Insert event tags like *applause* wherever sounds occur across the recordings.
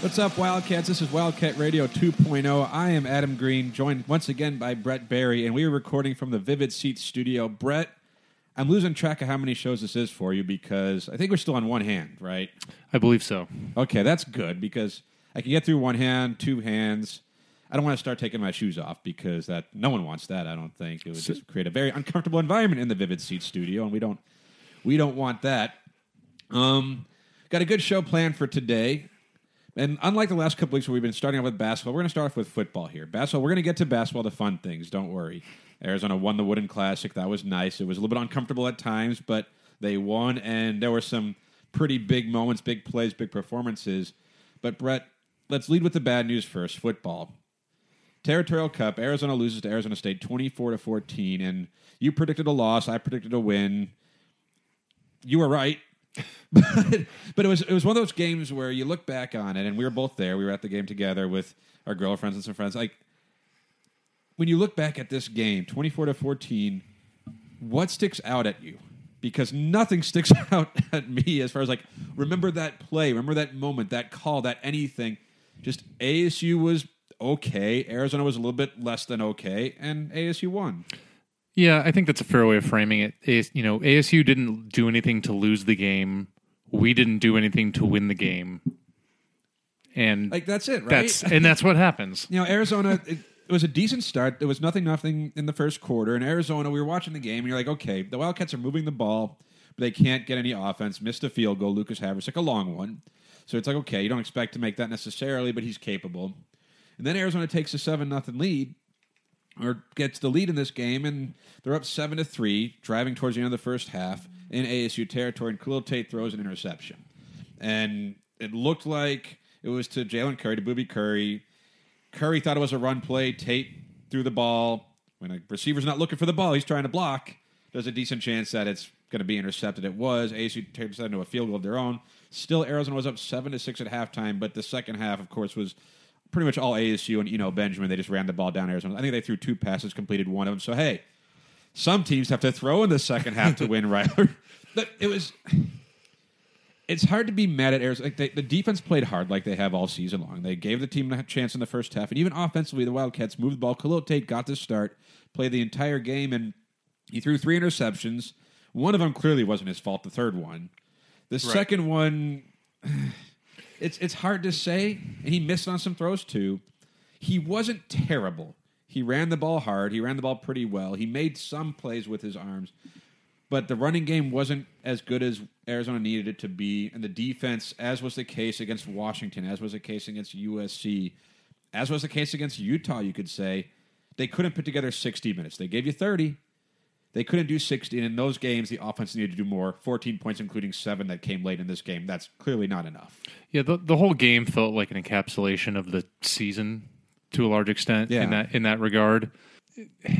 What's up, Wildcats? This is Wildcat Radio 2.0. I am Adam Green, joined once again by Brett Barry, and we are recording from the Vivid Seats studio. Brett, I'm losing track of how many shows this is for you because I think we're still on one hand, right? I believe so. Okay, that's good because I can get through one hand, two hands. I don't want to start taking my shoes off because that no one wants that. I don't think it would just create a very uncomfortable environment in the Vivid Seats studio, and we don't we don't want that. Um, got a good show planned for today. And unlike the last couple weeks where we've been starting off with basketball, we're going to start off with football here. Basketball, we're going to get to basketball, the fun things. Don't worry. Arizona won the Wooden Classic. That was nice. It was a little bit uncomfortable at times, but they won, and there were some pretty big moments, big plays, big performances. But Brett, let's lead with the bad news first. Football. Territorial Cup, Arizona loses to Arizona State 24 to 14, and you predicted a loss. I predicted a win. You were right. *laughs* but, but it was it was one of those games where you look back on it, and we were both there. We were at the game together with our girlfriends and some friends. Like when you look back at this game, twenty four to fourteen, what sticks out at you? Because nothing *laughs* sticks out at me as far as like remember that play, remember that moment, that call, that anything. Just ASU was okay. Arizona was a little bit less than okay, and ASU won. Yeah, I think that's a fair way of framing it. AS, you know, ASU didn't do anything to lose the game. We didn't do anything to win the game. And Like that's it, right? that's and that's what happens. *laughs* you know, Arizona. It, it was a decent start. There was nothing, nothing in the first quarter. In Arizona, we were watching the game, and you're like, okay, the Wildcats are moving the ball, but they can't get any offense. Missed a field goal. Lucas Havrisik, a long one. So it's like, okay, you don't expect to make that necessarily, but he's capable. And then Arizona takes a seven nothing lead, or gets the lead in this game, and they're up seven to three, driving towards the end of the first half in ASU territory. And Khalil Tate throws an interception, and it looked like it was to Jalen Curry, to Boobie Curry. Curry thought it was a run play. Tate threw the ball. When a receiver's not looking for the ball, he's trying to block. There's a decent chance that it's going to be intercepted. It was. ASU that into a field goal of their own. Still, Arizona was up seven to six at halftime, but the second half, of course, was pretty much all ASU and you know Benjamin. They just ran the ball down Arizona. I think they threw two passes, completed one of them. So hey, some teams have to throw in the second half to win, *laughs* right? but it was. It's hard to be mad at Arizona. Like they, the defense played hard, like they have all season long. They gave the team a chance in the first half, and even offensively, the Wildcats moved the ball. Khalil Tate got the start, played the entire game, and he threw three interceptions. One of them clearly wasn't his fault. The third one, the second one, it's it's hard to say. And he missed on some throws too. He wasn't terrible. He ran the ball hard. He ran the ball pretty well. He made some plays with his arms, but the running game wasn't as good as Arizona needed it to be. And the defense, as was the case against Washington, as was the case against USC, as was the case against Utah, you could say, they couldn't put together 60 minutes. They gave you 30. They couldn't do 60. And in those games, the offense needed to do more 14 points, including seven that came late in this game. That's clearly not enough. Yeah, the the whole game felt like an encapsulation of the season to a large extent Yeah. in that in that regard.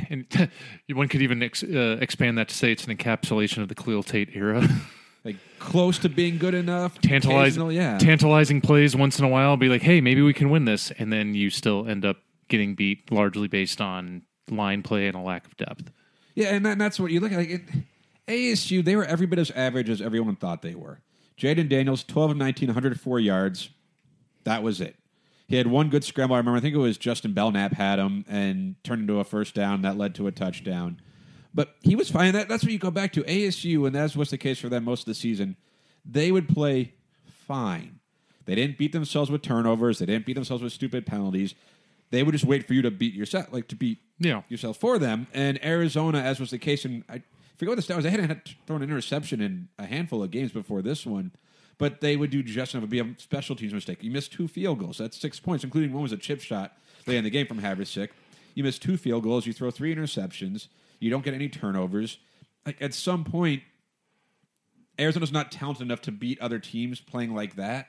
And *laughs* one could even ex, uh, expand that to say it's an encapsulation of the Khalil Tate era. *laughs* Like close to being good enough. tantalizing, yeah. tantalizing plays once in a while. Be like, hey, maybe we can win this, and then you still end up getting beat largely based on line play and a lack of depth. Yeah, and, that, and that's what you look at. Like it, ASU, they were every bit as average as everyone thought they were. Jayden Daniels, 12 of 19, 104 yards. That was it. He had one good scramble. I remember, I think it was Justin Belknap had him and turned into a first down that led to a touchdown. But he was fine. That, that's what you go back to. ASU, and that's what's the case for them most of the season, they would play fine. They didn't beat themselves with turnovers. They didn't beat themselves with stupid penalties. They would just wait for you to beat yourself, like to beat Yeah. yourself for them. And Arizona, as was the case, in I forget what the stat was. They hadn't had thrown an interception in a handful of games before this one, but they would do just enough. It would be a special teams mistake. You missed two field goals. That's six points, including one was a chip shot late in the game from Havrisik. You miss two field goals. You throw three interceptions. You don't get any turnovers. Like at some point, Arizona's not talented enough to beat other teams playing like that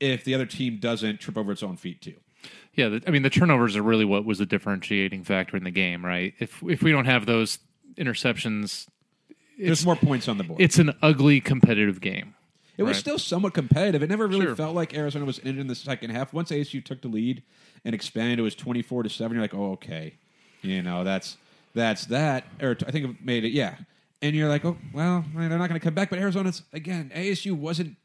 if the other team doesn't trip over its own feet too. Yeah, the, I mean the turnovers are really what was the differentiating factor in the game, right? If if we don't have those interceptions, There's more points on the board. it's an ugly competitive game. It was still somewhat competitive. It never really Sure. felt like Arizona was in it in the second half. Once ASU took the lead and expanded, it was twenty four to seven. You're like, oh, okay, you know, that's that's that. Or I think it made it, yeah. And you're like, oh, well, they're not going to come back. But Arizona's again, ASU wasn't.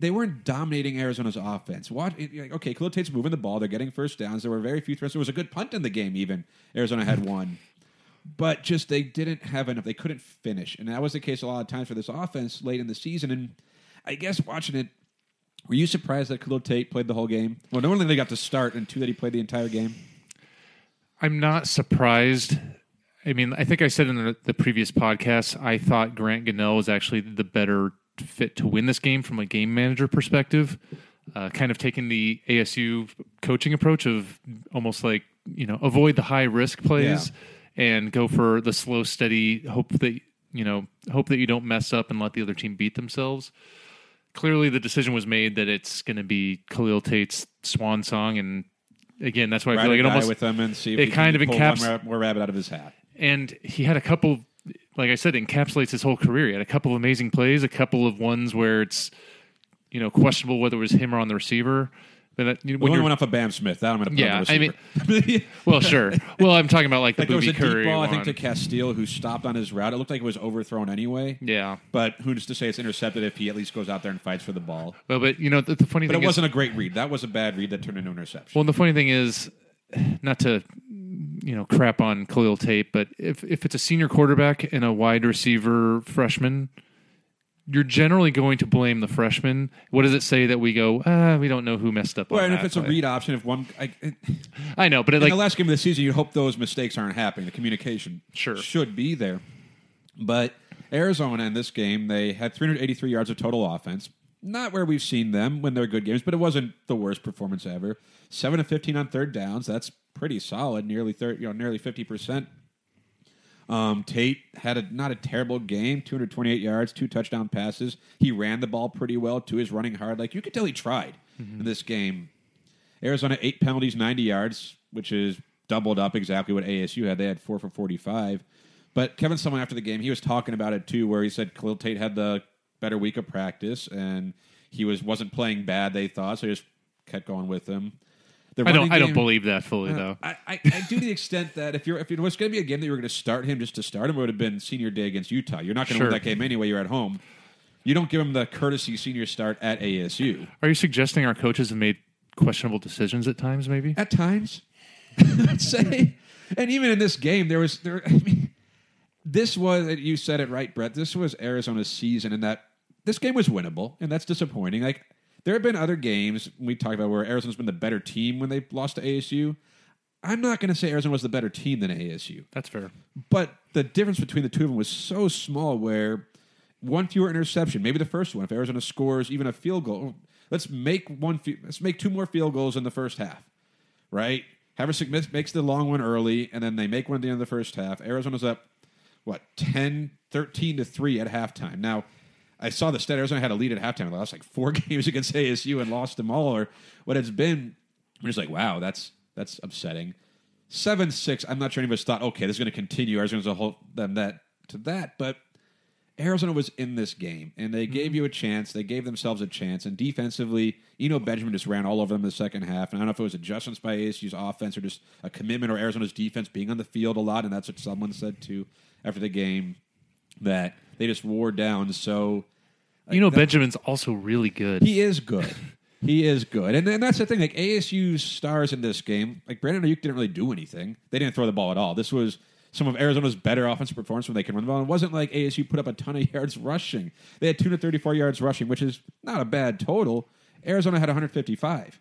They weren't dominating Arizona's offense. Watch, like, okay, Khalil Tate's moving the ball. They're getting first downs. There were very few throws. There was a good punt in the game. Even Arizona had one but just they didn't have enough. They couldn't finish, and that was the case a lot of times for this offense late in the season. And I guess watching it, were you surprised that Khalil Tate played the whole game? Well, normally they got to start, and two that he played the entire game. I'm not surprised. I mean, I think I said in the, the previous podcast, I thought Grant Gunnell was actually the better fit to win this game from a game manager perspective. Uh, kind of taking the ASU coaching approach of almost like you know avoid the high risk plays and go for the slow, steady. Hope that you know hope that you don't mess up and let the other team beat themselves. Clearly, the decision was made that it's going to be Khalil Tate's swan song, and again, that's why I Ride feel like it almost with him and see if it kind of encaps- more rabbit out of his hat. and he had a couple like i said encapsulates his whole career he had a couple of amazing plays a couple of ones where it's you know questionable whether it was him or on the receiver but that, you know, when went off of Bam Smith. That I'm going to put Yeah, on the I mean- well sure *laughs* well i'm talking about like the like there was booby a deep curry ball, I think, to Casteel, who stopped on his route. It looked like it was overthrown anyway. yeah But who's to say it's intercepted if he at least goes out there and fights for the ball? well but you know the, the funny But thing it is wasn't a great read. That was a bad read that turned into an interception. well the funny thing is not to you know crap on Khalil Tate, but if if it's a senior quarterback and a wide receiver freshman, you're generally going to blame the freshman. What does it say that we go? Ah, we don't know who messed up. Well, and if it's a read option, if one, I, in I know, but it, like the last game of the season, you hope those mistakes aren't happening. The communication Sure. should be there. But Arizona in this game, they had 383 yards of total offense. Not where we've seen them when they're good games, but it wasn't the worst performance ever. Seven to 15 on third downs. That's pretty solid. Nearly 30, you know, nearly 50 percent. Um, Tate had a, not a terrible game, 228 yards, two touchdown passes. He ran the ball pretty well too. He's running hard. Like you could tell he tried in this game. Arizona eight penalties, 90 yards, which is doubled up exactly what ASU had. They had four for 45. But Kevin Sumlin after the game, he was talking about it too, where he said Khalil Tate had the better week of practice and he was wasn't playing bad. They thought so. He just kept going with him. The I don't running I don't believe that fully uh, though. I, I, I do to the extent that if you're if it was going to be a game that you were going to start him just to start him, it would have been senior day against Utah. You're not going to Sure. win that game anyway. You're at home. You don't give him the courtesy senior start at ASU. Are you suggesting our coaches have made questionable decisions at times? Maybe. At times, I'd *laughs* say, and even in this game, there was there. I mean, this was you said it right, Brett. This was Arizona's season, and that this game was winnable, and that's disappointing. Like there have been other games we talked about where Arizona's been the better team when they lost to ASU. I'm not going to say Arizona was the better team than ASU. That's fair. But the difference between the two of them was so small where one fewer interception, maybe the first one, if Arizona scores even a field goal, let's make one let's make two more field goals in the first half. Right? Havrisik makes the long one early and then they make one at the end of the first half. Arizona's up what 10 13 to 3 at halftime. Now, I saw the stat Arizona had a lead at halftime. They lost like four *laughs* games against ASU and lost them all or what it's been. I'm just like, wow, that's that's upsetting seven six. I'm not sure any of us thought, okay, this is going to continue. Arizona's going to hold them that to that, but Arizona was in this game, and they gave mm-hmm. you a chance. They gave themselves a chance, and defensively, Eno Benjamin just ran all over them in the second half. And I don't know if it was adjustments by ASU's offense or just a commitment or Arizona's defense being on the field a lot, and that's what someone said too after the game that they just wore down. So You know, that- Benjamin's also really good. he is good. *laughs* he is good. And, and that's the thing. Like ASU's stars in this game, like Brandon Aiyuk didn't really do anything. They didn't throw the ball at all. This was some of Arizona's better offensive performance when they can run the ball. It wasn't like ASU put up a ton of *laughs* yards rushing. They had 234 yards rushing, which is not a bad total. Arizona had 155.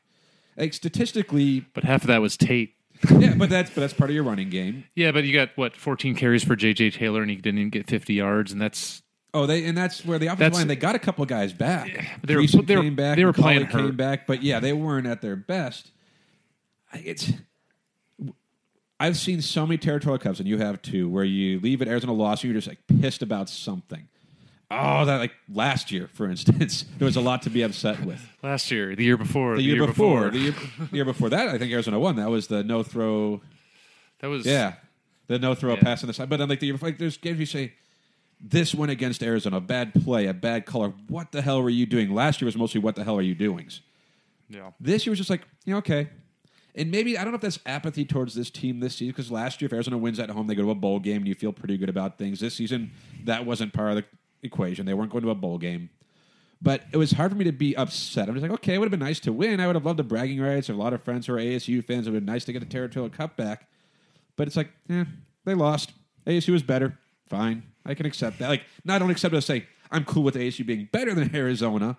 Like statistically, but half of that was Tate. *laughs* yeah, but that's but that's part of your running game. Yeah, but you got what 14 carries for JJ Taylor, and he didn't even get 50 yards, and that's Oh, they and that's where the offensive That's- line they got a couple guys back. they were- they were- came back. they were McCauley playing came back, but yeah, they weren't at their best. It's I've seen so many territorial cups, and you have too, where you leave at Arizona loss, and you're just like pissed about something. Oh, that like last year, for instance, *laughs* there was a lot to be upset with. Last year, the year before, The, year, before, the year, the year before that, I think Arizona won. That was the no throw. that was Yeah, the no throw Yeah. pass on the side. But then like the year before, like, there's games you say this went against Arizona, a bad play, a bad color. What the hell were you doing? Last year was mostly what the hell are you doings. yeah. This year was just like, you know, okay. And maybe, I don't know if that's apathy towards this team this season, because last year, if Arizona wins at home, they go to a bowl game and you feel pretty good about things. This season, that wasn't part of the equation. They weren't going to a bowl game. But it was hard for me to be upset. I'm just like, okay, it would have been nice to win. I would have loved the bragging rights. I have a lot of friends who are ASU fans. It would have been nice to get a territorial cup back. But it's like, eh, they lost. ASU was better. Fine. I can accept that. Like, no, I don't accept it say I'm cool with ASU being better than Arizona.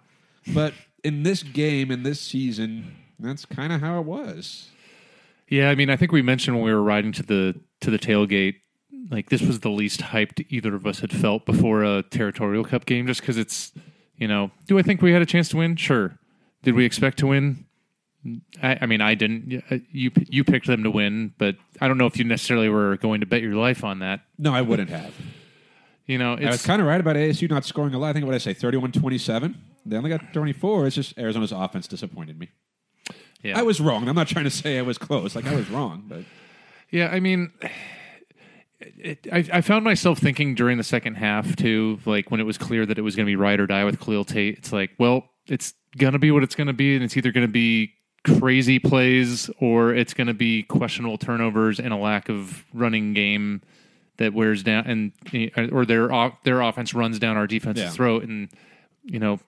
But in this game, in this season, that's kind of how it was. Yeah, I mean, I think we mentioned when we were riding to the to the tailgate, like this was the least hyped either of us had felt before a territorial cup game, just because it's, you know, do I think we had a chance to win? Sure. Did we expect to win? I, I mean, I didn't. You you picked them to win, but I don't know if you necessarily were going to bet your life on that. No, I wouldn't have. You know, I was it's kind of right about ASU not scoring a lot. I think what I say, 31 27. They only got 24. It's just Arizona's offense disappointed me. yeah. I was wrong. I'm not trying to say I was close. Like, I was wrong. But Yeah, I mean, it, I, I found myself thinking during the second half too, like when it was clear that it was going to be ride or die with Khalil Tate. It's like, well, it's going to be what it's going to be, and it's either going to be crazy plays or it's going to be questionable turnovers and a lack of running game that wears down, and eh, or their their offense runs down our defense's Yeah. throat, and you know.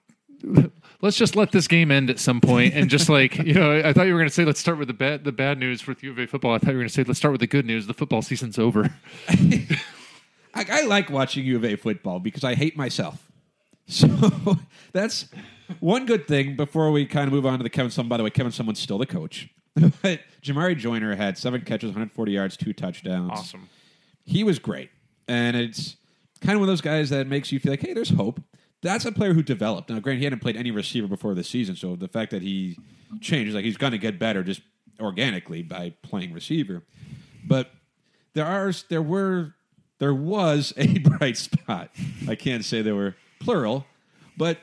Let's just let this game end at some point, and just like you know, I thought you were going to say, let's start with the bad the bad news for U of football. I thought you were going to say, let's start with the good news. The football season's over. *laughs* I, I like watching uva football because I hate myself. *laughs* So that's one good thing before we kind of move on to the Kevin Sumlin. By the way, Kevin Sumlin's still the coach. *laughs* but Jamarye Joiner had seven catches, 140 yards, two touchdowns. Awesome. he was great. And it's kind of one of those guys that makes you feel like, hey, there's hope. That's a player who developed. Now, granted, he hadn't played any receiver before the season, so the fact that he changed, like he's going to get better just organically by playing receiver. But there are, there were, there was a *laughs* bright spot. I can't say there were plural, but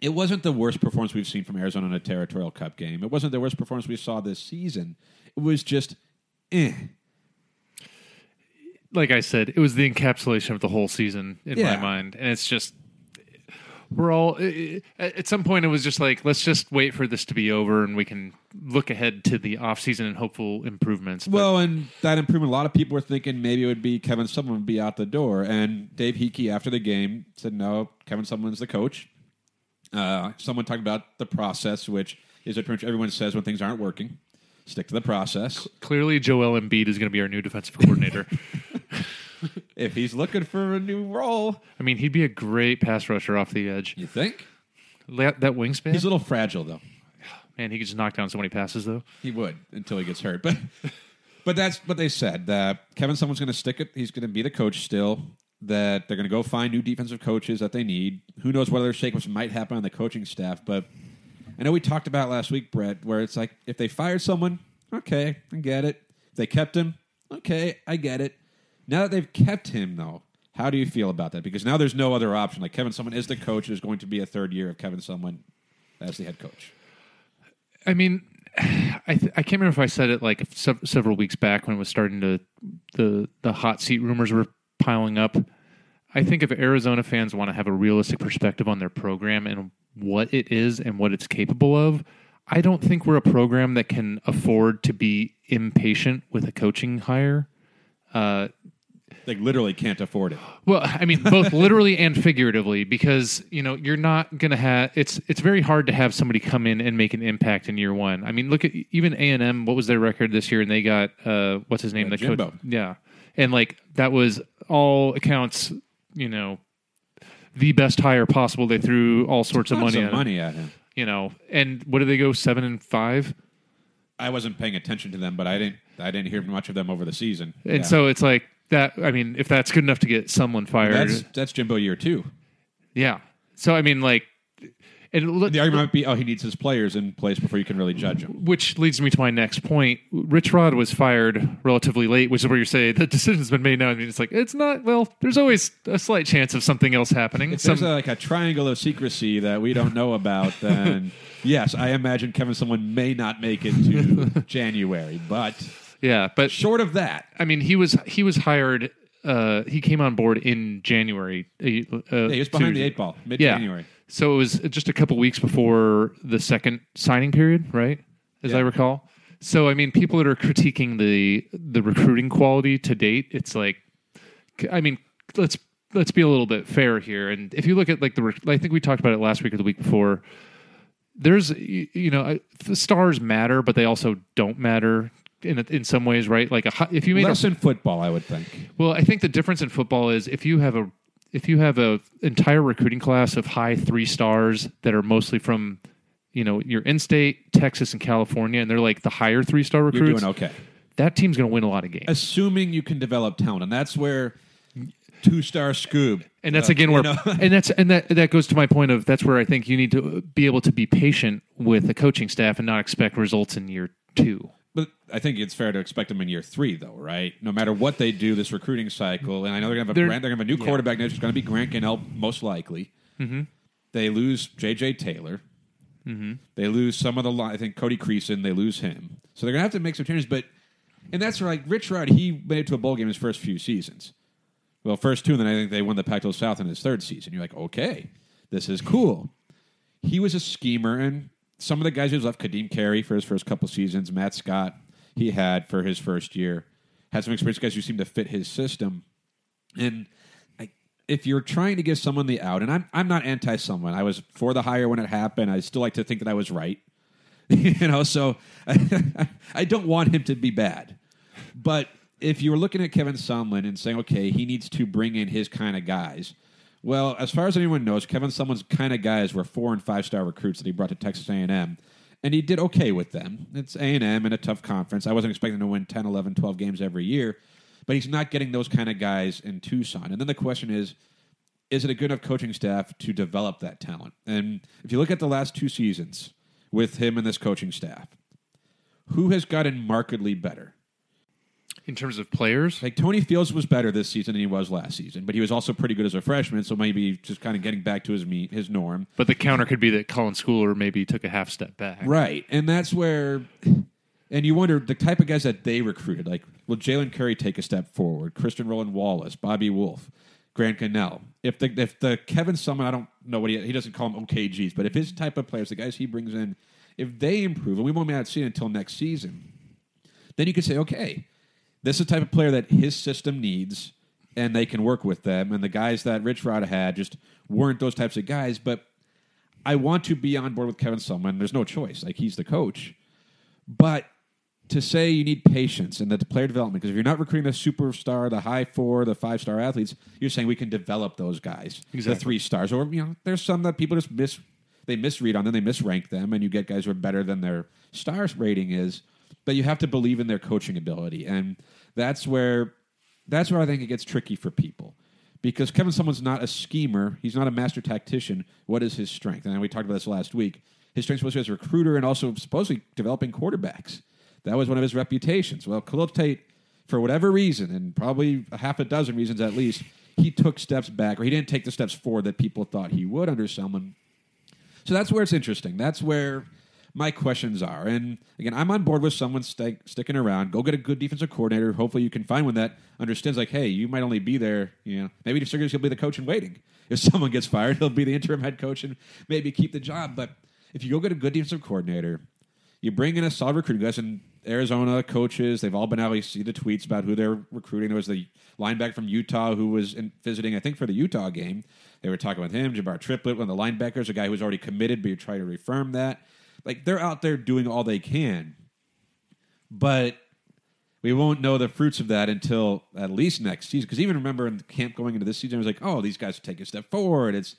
it wasn't the worst performance we've seen from Arizona in a territorial cup game. It wasn't the worst performance we saw this season. It was just, eh. Like I said, it was the encapsulation of the whole season in Yeah. my mind, and it's just we're all at some point it was just like let's just wait for this to be over and we can look ahead to the off season and hopeful improvements. But Well, and that improvement, a lot of people were thinking maybe it would be Kevin Sumlin would be out the door. And Dave Heeke, after the game, said, no, Kevin Sumlin's the coach. Uh, someone talked about the process, which is what pretty much everyone says when things aren't working. Stick to the process. clearly, Joel Embiid is going to be our new defensive coordinator. *laughs* If he's looking for a new role, I mean, he'd be a great pass rusher off the edge. you think? That, that wingspan, He's a little fragile, though. man, he could just knock down so many passes though. He would until he gets hurt. But *laughs* but that's what they said. That Kevin Sumlin's going to stick it. He's going to be the coach still. That they're going to go find new defensive coaches that they need. Who knows what other shakeups might happen on the coaching staff? But I know we talked about last week, Brett, where it's like if they fired someone, okay, I get it. If they kept him, okay, I get it. Now that they've kept him, though, how do you feel about that? Because now there's no other option. Like Kevin Sumlin is the coach. There's going to be a third year of Kevin Sumlin as the head coach. I mean, *sighs* I th- I can't remember if I said it like sev- several weeks back when it was starting to the the hot seat rumors were piling up. I think if Arizona fans want to have a realistic perspective on their program and what it is and what it's capable of, I don't think we're a program that can afford to be impatient with a coaching hire. Uh, They literally can't afford it. well, I mean, both literally and figuratively, because you know you're not gonna have. It's it's very hard to have somebody come in and make an impact in year one. I mean, look at even A and M. What was their record this year? And they got uh, what's his name? Uh, the Jimbo. coach. Yeah, and like that was all accounts. You know, the best hire possible. They threw all sorts of money of money at him. You know, and what did they go seven and five? I wasn't paying attention to them, but I didn't. I didn't hear much of them over the season. And Yeah. so it's like that. I mean, if that's good enough to get Sumlin fired, that's that's Jimbo year two. Yeah. So I mean, like, it The argument might be, oh, he needs his players in place before you can really judge him. which leads me to my next point. Rich Rod was fired relatively late, which is where you say the decision's been made now. I mean, it's like it's not. Well, there's always a slight chance of something else happening. If Some- there's a, like a triangle of secrecy that we don't know about, *laughs* then yes, I imagine Kevin someone may not make it to *laughs* January. But yeah, but short of that, I mean, he was he was hired. Uh, he came on board in January. Uh, yeah, he was behind the eight ball, mid Yeah. January. So it was just a couple weeks before the second signing period, right? As I recall. So I mean, people that are critiquing the the recruiting quality to date, it's like, I mean, let's let's be a little bit fair here. And if you look at like the, I think we talked about it last week or the week before. There's, you know, the stars matter, but they also don't matter in in some ways, right? Like a, if you made a in football, I would think. well, I think the difference in football is if you have a if you have a entire recruiting class of high three stars that are mostly from you know your in-state Texas and California, and they're like the higher three star You're recruits. doing okay. That team's going to win a lot of games, Assuming you can develop talent, and that's where two star Scoob. and that's uh, again you where know, and that's and that that goes to my point of that's where I think you need to be able to be patient with the coaching staff and not expect results in year two. But I think it's fair to expect them in year three, though, right? No matter what they do this recruiting cycle, and I know they're going to have a They're- they're going to have a new yeah. quarterback next. It's going to be Grant Gunnell, most likely. Mm-hmm. They lose J.J. Taylor. Mm-hmm. They lose some of the. li- I think Cody Creason. They lose him, so they're going to have to make some changes. But and that's where like Rich Rod, he made it to a bowl game his first few seasons. Well, first two, and then I think they won the Pac-12 South in his third season. You're like, okay, this is cool. He was a schemer, and some of the guys who's left, Ka'Deem Carey for his first couple seasons, Matt Scott, he had for his first year, had some experience guys who seemed to fit his system. And I, if you're trying to give someone the out, and I'm I'm not anti Sumlin, I was for the hire when it happened. I still like to think that I was right. *laughs* you know, so I, *laughs* I don't want him to be bad. But if you were looking at Kevin Sumlin and saying, okay, he needs to bring in his kind of guys, well, as far as anyone knows, Kevin Sumlin's kind of guys were four and five star recruits that he brought to Texas A&M, and he did okay with them. It's A&M in a tough conference. I wasn't expecting to win 10, 11, 12 games every year, but he's not getting those kind of guys in Tucson. And then the question is, is it a good enough coaching staff to develop that talent? And if you look at the last two seasons with him and this coaching staff, who has gotten markedly better? In terms of players, Like Tony Fields was better this season than he was last season, but he was also pretty good as a freshman, so maybe just kind of getting back to his meat, his norm. but the counter could be that Colin Schooler maybe took a half step back. Right. And that's where and you wonder the type of guys that they recruited, like will Jalen Curry take a step forward? Christian Roland Wallace, Bobby Wolf, Grant Gunnell. If the if the Kevin Sumlin, I don't know what he he doesn't call them OKGs, but if his type of players, the guys he brings in, if they improve, and we won't be able to see it until next season, then you could say, okay, this is the type of player that his system needs, and they can work with them. And the guys that Rich Rod had just weren't those types of guys. But I want to be on board with Kevin Sumlin. There's no choice. Like he's the coach. But to say you need patience and that the player development, because if you're not recruiting the superstar, the high four, the five star athletes, you're saying we can develop those guys, the three stars, or you know, there's some that people just miss. They misread on them, they misrank them, and you get guys who are better than their stars rating is. But you have to believe in their coaching ability, and that's where that's where I think it gets tricky for people. Because Kevin Sumlin's not a schemer, he's not a master tactician. What is his strength? And we talked about this last week. His strength was as a recruiter and also supposedly developing quarterbacks. That was one of his reputations. Well, Khalil Tate, for whatever reason, and probably a half a dozen reasons at least, he took steps back, or he didn't take the steps forward that people thought he would under Sumlin. So that's where it's interesting. That's where my questions are. And again, I'm on board with Sumlin sti- sticking around. Go get a good defensive coordinator. Hopefully, you can find one that understands, like, hey, you might only be there. You know, maybe just figures he'll be the coach in waiting. *laughs* If someone gets fired, he'll be the interim head coach and maybe keep the job. But if you go get a good defensive coordinator, you bring in a solid recruiting guys in Arizona coaches. They've all been out. You see the tweets about who they're recruiting. There was the linebacker from Utah who was in, visiting, I think, for the Utah game. They were talking with him, Jabbar Triplett, one of the linebackers, a guy who's already committed, but you try to reaffirm that. Like they're out there doing all they can, but we won't know the fruits of that until at least next season. Because even remember in camp going into this season, I was like, oh, these guys take a step forward. It's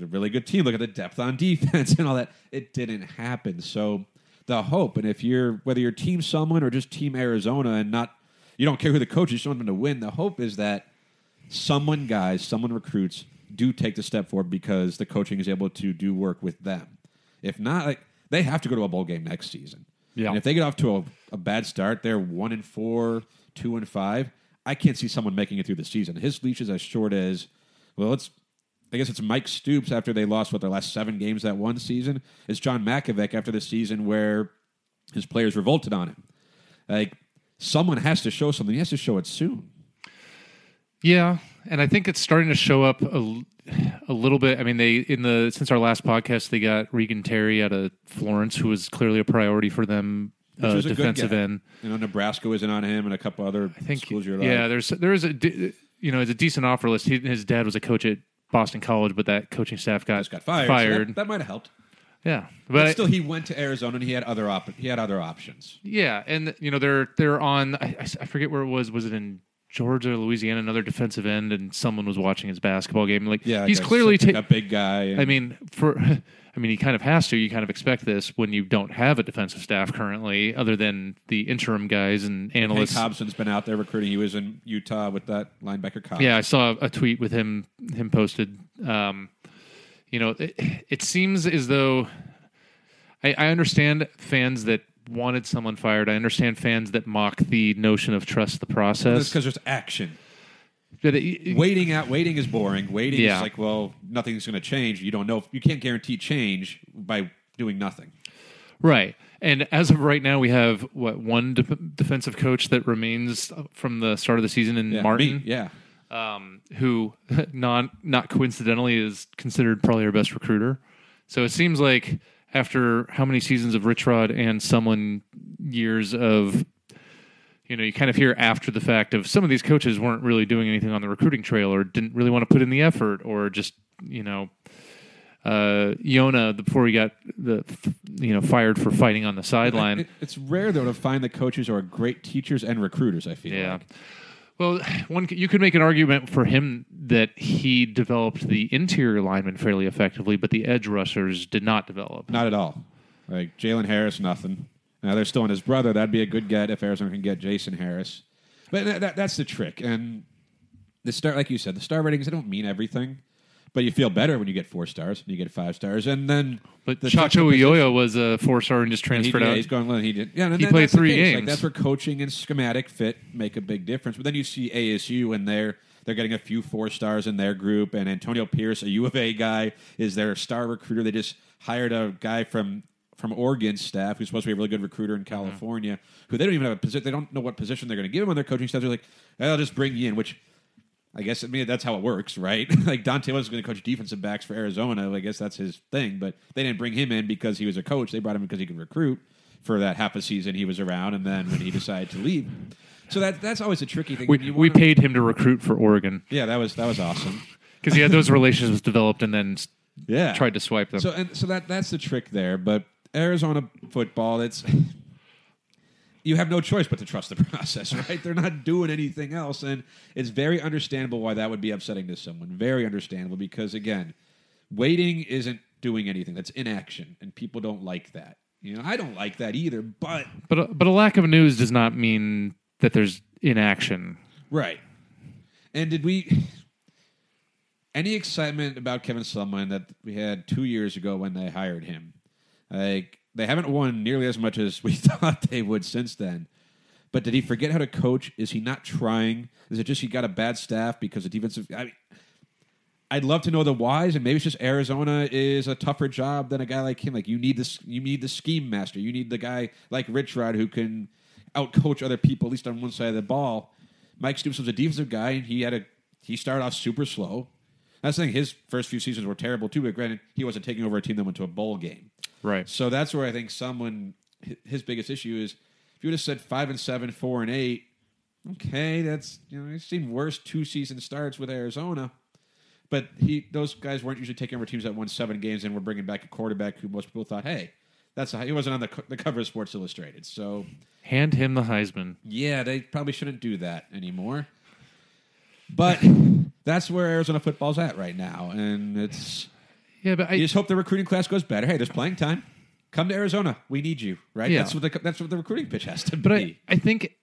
a really good team. Look at the depth on defense *laughs* and all that. It didn't happen. So the hope, and if you're whether you're team Sumlin or just team Arizona and not you don't care who the coach is, you want them to win. The hope is that Sumlin guys, Sumlin recruits do take the step forward because the coaching is able to do work with them. If not, like they have to go to a bowl game next season. Yeah. And if they get off to a, a bad start, they're one and four, two and five. I can't see Sumlin making it through the season. His leash is as short as well. It's I guess it's Mike Stoops after they lost what their last seven games that one season. It's John Mackovic after the season where his players revolted on him. Like Sumlin has to show something. He has to show it soon. Yeah, and I think it's starting to show up a, a little bit. I mean, they in the since our last podcast, they got Regan Terry out of Florence, who was clearly a priority for them, Which uh, defensive end. You know, Nebraska was in on him and a couple other I think schools. You're yeah, there's there is a you know it's a decent offer list. He, his dad was a coach at Boston College, but that coaching staff got just got fired. so that, that might have helped. yeah, But, but, I- still, he went to Arizona and he had other op- he had other options. yeah, and you know they're they're on. I forget where it was. Was it in Georgia or Louisiana? Another defensive end, and someone was watching his basketball game. Like Yeah, he's clearly taking. a big guy. and- I mean, for *laughs* I mean, he kind of has to. You kind of expect this when you don't have a defensive staff currently, other than the interim guys and Hank analysts. Hobson's been out there recruiting. He was in Utah with that linebacker. Yeah, I saw a tweet with him him posted. Um, you know, it, it seems as though I, I understand fans that wanted someone fired. I understand fans that mock the notion of trust the That's process. because there's action. But it- Waiting out, waiting is boring. Waiting Yeah. is like, well, nothing's going to change. You don't know. You can't guarantee change by doing nothing. Right. And as of right now, we have what one de- defensive coach that remains from the start of the season in Yeah, Martin. me, yeah. um, who *laughs* non not coincidentally is considered probably our best recruiter. So it seems like after how many seasons of Rich Rod and Sumlin years of you know, you kind of hear after the fact of some of these coaches weren't really doing anything on the recruiting trail or didn't really want to put in the effort or just, you know, uh, Yona before he got the you know fired for fighting on the sideline. It- it's rare though to find the coaches who are great teachers and recruiters. I feel. Yeah. like. Well, *sighs* one you could make an argument for him that he developed the interior linemen fairly effectively, but the edge rushers did not develop. Not at all. Like Jalen Harris, nothing. Now they're still on his brother. That'd be a good get if Arizona can get Jason Harris. But that, that, that's the trick. And the star, like you said, the star ratings they don't mean everything. But you feel better when you get four stars and you get five stars, and then But the Chacho Uyoya was a four star and just He, transferred yeah, out. he's going. He did. Yeah, and He then played three case. Like, games. that's where coaching and schematic fit make a big difference. But then you see ASU and they're they're getting a few four stars in their group, and Antonio Pierce, a U of A guy, is their star recruiter. They just hired a guy from from Oregon's staff who's supposed to be a really good recruiter in California, who they don't even have a position. They don't know what position they're going to give him on their coaching staff. They're like, "I'll just bring you in," which. I guess I mean that's how it works, right? *laughs* like Dante was going to coach defensive backs for Arizona. I guess that's his thing, but they didn't bring him in because he was a coach. They brought him in because he could recruit for that half a season he was around, and then when he decided to leave, so that that's always a tricky thing. we, we paid him to recruit for Oregon yeah, that was that was awesome. *laughs* because he had those relationships developed and then Yeah, tried to swipe them. So and so that that's the trick there. But Arizona football, it's you have no choice but to trust the *laughs* process, right? They're not doing anything else, and it's very understandable why that would be upsetting to someone. Very understandable because again, waiting isn't doing anything. That's inaction, and people don't like that. You know, I don't like that either. But but, a, but a lack of news does not mean that there's inaction. Right. And did we *sighs* any excitement about Kevin Sumlin that we had two years ago when they hired him? Like they haven't won nearly as much as we *laughs* thought they would since then. But did he forget how to coach? Is he not trying? Is it just he got a bad staff because of defensive? I mean, I'd love to know the whys, and maybe it's just Arizona is a tougher job than a guy like him. Like you need this, you need the scheme master. You need the guy like Rich Rod who can outcoach other people at least on one side of the ball. Mike Stoops was a defensive guy, and he had a he started off super slow. That's the thing. His first few seasons were terrible too. But granted, he wasn't taking over a team that went to a bowl game. Right. So that's where I think Sumlin his biggest issue is. If you would have said five and seven, four and eight, okay, that's you know I've seen worse two season starts with Arizona. But he those guys weren't usually taking over teams that won seven games and were bringing back a quarterback who most people thought, hey, that's a, he wasn't on the the cover of Sports Illustrated. So Hand him the Heisman. yeah, they probably shouldn't do that anymore. But that's where Arizona football's at right now, and it's Yeah, but I, you just hope the recruiting class goes better. Hey, there's playing time. Come to Arizona. We need you, right? Yeah. That's what the that's what the recruiting pitch has to But I, be. I think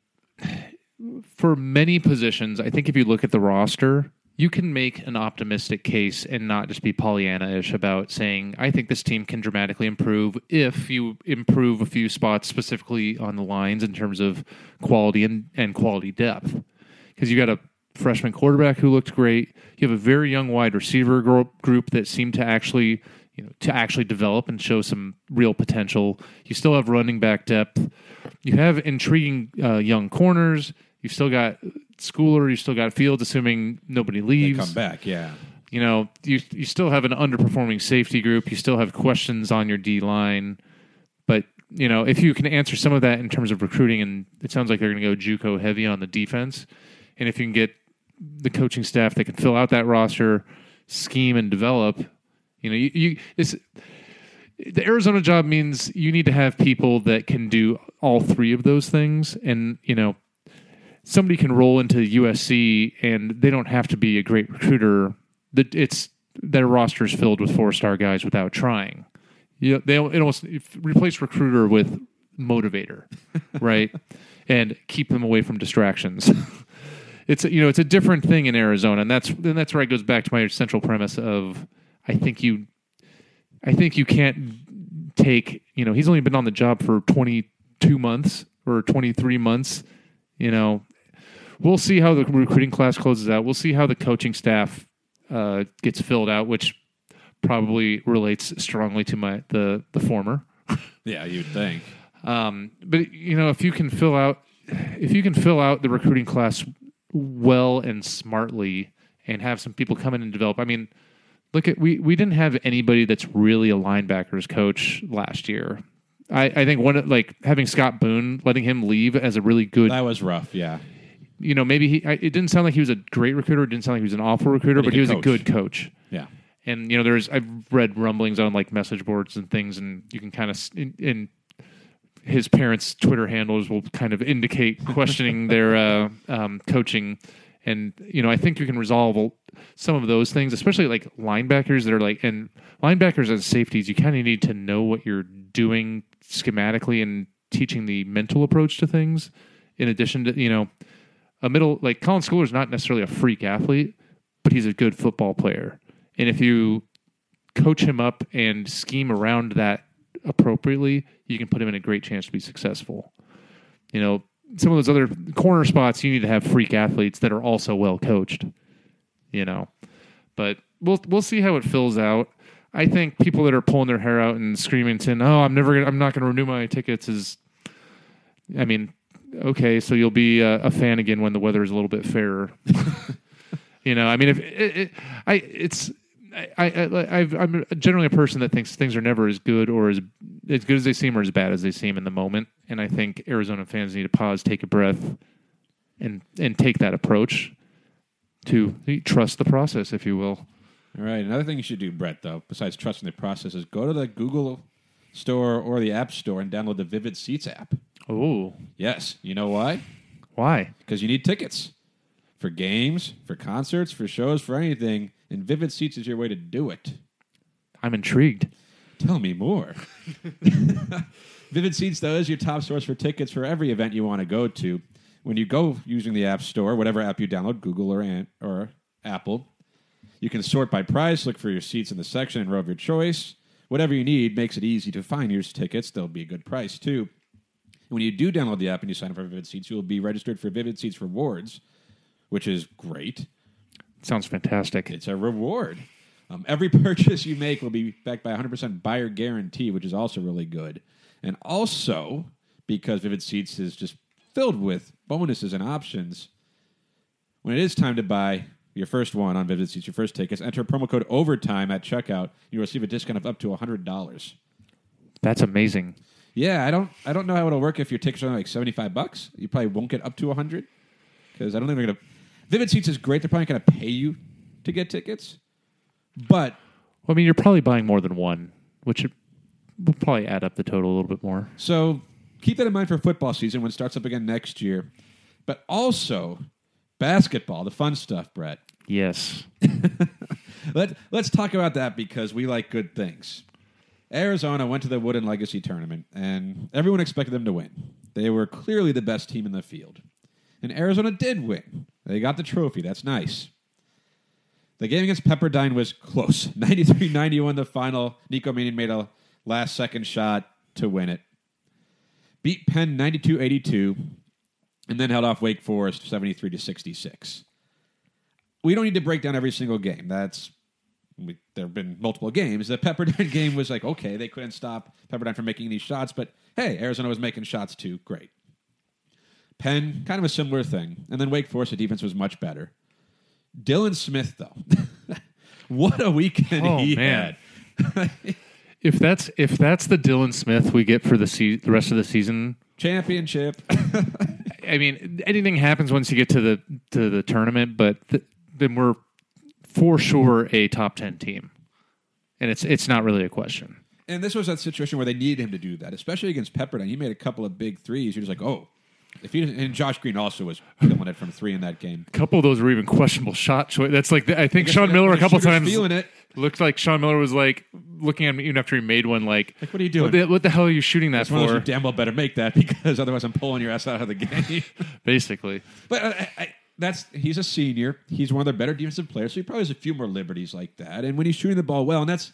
for many positions, I think if you look at the roster, you can make an optimistic case and not just be Pollyanna-ish about saying, I think this team can dramatically improve if you improve a few spots specifically on the lines in terms of quality and, and quality depth. Because you got a freshman quarterback who looked great. You have a very young wide receiver group that seemed to actually, you know, to actually develop and show some real potential. You still have running back depth. You have intriguing uh, young corners. You've still got Schooler. You still got Fields, assuming nobody They leaves. come back, yeah. You know, you you still have an underperforming safety group. You still have questions on your D line, but you know if you can answer some of that in terms of recruiting, and it sounds like they're going to go JUCO heavy on the defense, and if you can get the coaching staff that can fill out that roster, scheme and develop, you know, you, you this the Arizona job means you need to have people that can do all three of those things, and you know somebody can roll into USC and they don't have to be a great recruiter. That it's their roster is filled with four star guys without trying. You know, they it almost replace recruiter with motivator, *laughs* right? and keep them away from distractions. *laughs* it's a- you know it's a different thing in Arizona, and that's and that's where it goes back to my central premise of I think you I think you can't take, you know, he's only been on the job for 22 months or 23 months. You know, we'll see how the recruiting class closes out. We'll see how the coaching staff uh, gets filled out, which probably relates strongly to my the the former. *laughs* Yeah, you'd think. Um, but you know, if you can fill out, if you can fill out the recruiting class well and smartly, and have some people come in and develop. I mean, look at we we didn't have anybody that's really a linebackers coach last year. I, I think one like having Scott Boone, letting him leave as a really good, That was rough, yeah. you know, maybe he. I, it didn't sound like he was a great recruiter. It didn't sound like he was an awful recruiter, But but, he was could a good coach. Yeah. And you know, there's I've read rumblings on like message boards and things, and you can kind of in, in his parents' Twitter handles will kind of indicate questioning *laughs* their uh, um, coaching. And you know, I think you can resolve some of those things, especially like linebackers that are like and linebackers and safeties. You kind of need to know what you're doing schematically and teaching the mental approach to things. In addition to you know, a middle like Colin Schooler is not necessarily a freak athlete, but he's a good football player. And if you coach him up and scheme around that appropriately, you can put him in a great chance to be successful. You know, some of those other corner spots, you need to have freak athletes that are also well coached. You know, but we'll we'll see how it fills out. I think people that are pulling their hair out and screaming, saying, "Oh, I'm never, gonna, I'm not going to renew my tickets," is, I mean, okay, so you'll be a, a fan again when the weather is a little bit fairer. *laughs* you know, I mean, if it, it, I, it's, I, I, I've, I'm generally a person that thinks things are never as good or as as good as they seem or as bad as they seem in the moment, and I think Arizona fans need to pause, take a breath, and and take that approach to trust the process, if you will. All right. Another thing you should do, Brett, though, besides trusting the process, is go to the Google store or the App Store and download the Vivid Seats app. Oh, Yes. You know why? why? Because you need tickets for games, for concerts, for shows, for anything. And Vivid Seats is your way to do it. I'm intrigued. Tell me more. *laughs* Vivid Seats, though, is your top source for tickets for every event you want to go to. When you go using the App Store, whatever app you download, Google or, Ant- or Apple, you can sort by price, look for your seats in the section, and row of your choice. Whatever you need makes it easy to find your tickets. They'll be a good price, too. When you do download the app and you sign up for Vivid Seats, you will be registered for Vivid Seats Rewards, which is great. Sounds fantastic. It's a reward. Um, every *laughs* purchase you make will be backed by 100% buyer guarantee, which is also really good. And also, because Vivid Seats is just filled with bonuses and options, when it is time to buy your first one on Vivid Seats, your first tickets, enter promo code OVERTIME at checkout. You receive a discount of up to $100. That's amazing. Yeah, I don't, I don't know how it'll work if your tickets are only like 75 bucks. You probably won't get up to 100 because I don't think they're going to. Vivid Seats is great. They're probably going to pay you to get tickets. But Well, I mean, you're probably buying more than one, which will probably add up the total a little bit more. So keep that in mind for football season when it starts up again next year. But also basketball, the fun stuff, Brett. Yes. *laughs* Let, let's talk about that because we like good things. Arizona went to the Wooden Legacy tournament, and everyone expected them to win. They were clearly the best team in the field. And Arizona did win. They got the trophy. That's nice. The game against Pepperdine was close. *laughs* 93-91 the final. Nico Mannion made a last second shot to win it. Beat Penn 92-82 and then held off Wake Forest 73 to 66. We don't need to break down every single game. That's we, there have been multiple games. The Pepperdine *laughs* game was like, okay, they couldn't stop Pepperdine from making these shots, but hey, Arizona was making shots too. Great. Penn, kind of a similar thing. And then Wake Forest, the defense was much better. Dylan Smith, though. *laughs* what a weekend Oh, he man. had. *laughs* If that's if that's the Dylan Smith we get for the se- the rest of the season, Championship. *laughs* I mean, anything happens once you get to the to the tournament, but th- then we're for sure a top ten team, and it's it's not really a question. and this was that situation where they needed him to do that, especially against Pepperdine. He made a couple of big threes. You're just like, oh. If he and Josh Green also was killing it from three in that game. A couple of those were even questionable shot choice. That's like the, I think guess Sean Miller a couple times feeling it. looked like Sean Miller was like looking at me even after he made one. Like, Like, what are you doing? What the, what the hell are you shooting that That's one of those for? you damn well better make that *laughs* because otherwise I'm pulling your ass out of the game. *laughs* Basically, but uh, I, I, that's he's a senior. He's one of their better defensive players, so he probably has a few more liberties like that. And when he's shooting the ball well, and that's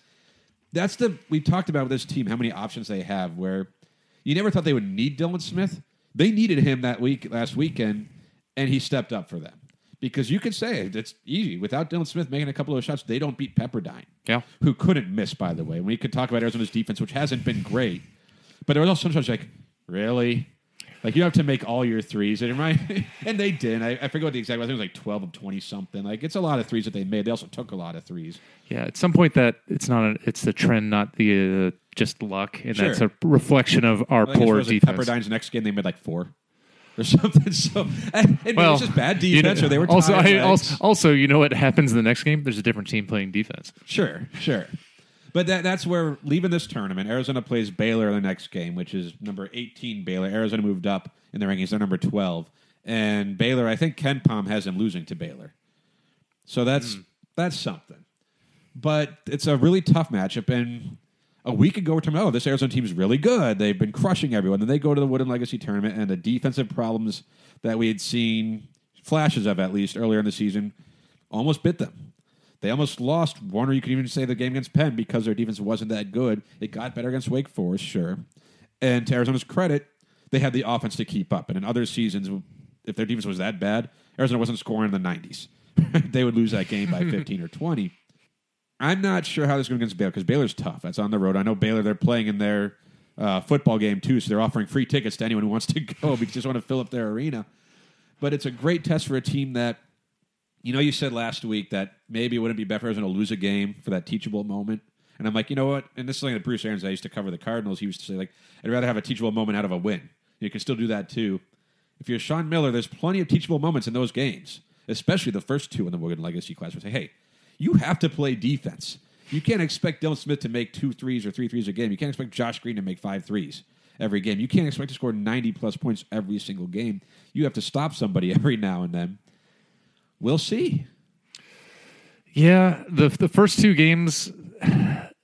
that's the we talked about with this team how many options they have. Where you never thought they would need Dylan Smith. They needed him that week last weekend, and he stepped up for them. Because you could say it's easy without Dylan Smith making a couple of shots, they don't beat Pepperdine. Yeah. who couldn't miss. By the way, we could talk about Arizona's defense, which hasn't been great, but there was also sometimes like, really, like you have to make all your threes, and *laughs* and they did. I, I forget what the exact. I think it was like twelve of twenty something. Like it's a lot of threes that they made. They also took a lot of threes. yeah. At some point, that it's not a, it's the trend, not the uh, just luck, and that's a reflection of our I think poor it was like defense. Pepperdine's next game they made like four or *laughs* something. So and, and Well, it's just bad you defense, know- or they were also, I, legs. also also you know what happens in the next game? There's a different team playing defense. Sure, sure. But that, that's where leaving this tournament, Arizona plays Baylor in the next game, which is number 18 Baylor. Arizona moved up in the rankings. They're number 12. And Baylor, I think KenPom has them losing to Baylor. So that's hmm. that's something. But it's a really tough matchup. And a week ago, we're talking about, oh, this Arizona team is really good. They've been crushing everyone. Then they go to the Wooden Legacy tournament, and the defensive problems that we had seen flashes of at least earlier in the season almost bit them. They almost lost one, or you could even say the game against Penn because their defense wasn't that good. It got better against Wake Forest, sure. And to Arizona's credit, they had the offense to keep up. And in other seasons, if their defense was that bad, Arizona wasn't scoring in the 90s. *laughs* they would lose that game by *laughs* 15 or 20. I'm not sure how this is going against Baylor because Baylor's tough. That's on the road. I know Baylor, they're playing in their uh, football game too, so they're offering free tickets to anyone who wants to *laughs* go because they just want to fill up their arena. But it's a great test for a team that, you know, you said last week that maybe it wouldn't be better Arizona to lose a game for that teachable moment. And I'm like, you know what? And this is something that Bruce Arians, I used to cover the Cardinals, he used to say, like, I'd rather have a teachable moment out of a win. You can still do that too. If you're Sean Miller, there's plenty of teachable moments in those games, especially the first two in the Wooden Legacy class, where say, hey, you have to play defense. You can't expect Dylan Smith to make two threes or three threes a game. You can't expect Josh Green to make five threes every game. You can't expect to score 90 plus points every single game. You have to stop somebody *laughs* every now and then. We'll see. Yeah, the the first two games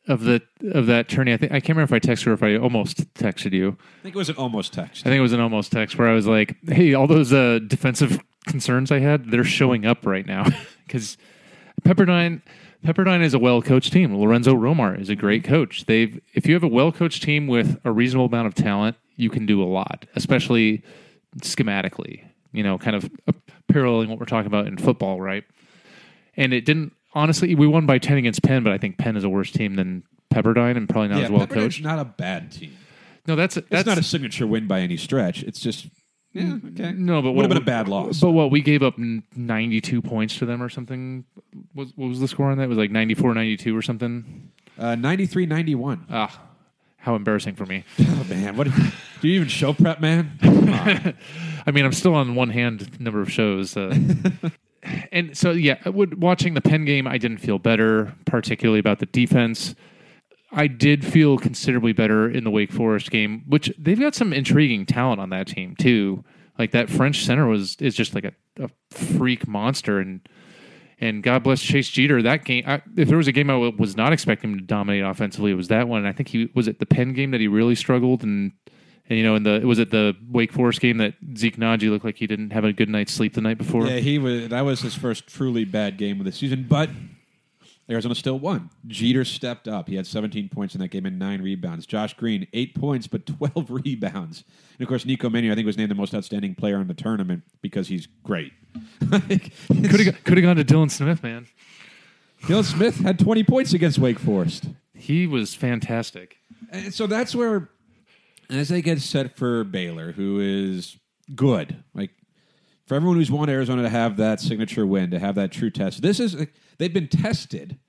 of the of that tourney, I think I can't remember if I texted or if I almost texted you. I think it was an almost text. I think it was an almost text where I was like, "Hey, all those uh, defensive concerns I had, they're showing up right now." *laughs* Because Pepperdine, Pepperdine is a well coached team. Lorenzo Romar is a great coach. They've if you have a well coached team with a reasonable amount of talent, you can do a lot, especially schematically. You know, kind of paralleling what we're talking about in football, right? And it didn't. Honestly, we won by ten against Penn, but I think Penn is a worse team than Pepperdine and probably not yeah, as well coached. not a bad team. No, that's It's that's not a signature win by any stretch. It's just yeah, okay. No, but would what have been a bad loss. But what we gave up 92 points to them or something. Was what was the score on that? It was like 94 92 or something. Uh, 93-91. Ah, how embarrassing for me. *laughs* Oh man, what do you even show prep, man? *laughs* I mean, I'm still on one hand number of shows. Uh, *laughs* and so yeah, would, watching the Penn game, I didn't feel better, particularly about the defense. I did feel considerably better in the Wake Forest game, which they've got some intriguing talent on that team too. Like that French center was is just like a, a freak monster, and and God bless Chase Jeter. That game, I, if there was a game I was not expecting him to dominate offensively, it was that one. And I think he was it the Penn game that he really struggled, and and you know, in the was it the Wake Forest game that Zeke Nnaji looked like he didn't have a good night's sleep the night before. yeah, he was. That was his first truly bad game of the season. But Arizona still won. Jeter stepped up. He had 17 points in that game and nine rebounds. Josh Green, eight points, but *laughs* 12 rebounds. And of course, Nico Mannion, I think, was named the most outstanding player in the tournament because he's great. *laughs* Like, Could have could have gone to Dylan Smith, man. Dylan Smith had 20 points against Wake Forest. He was fantastic. And so that's where, as they get set for Baylor, who is good, like for everyone who's wanted Arizona to have that signature win, to have that true test, this is they've been tested.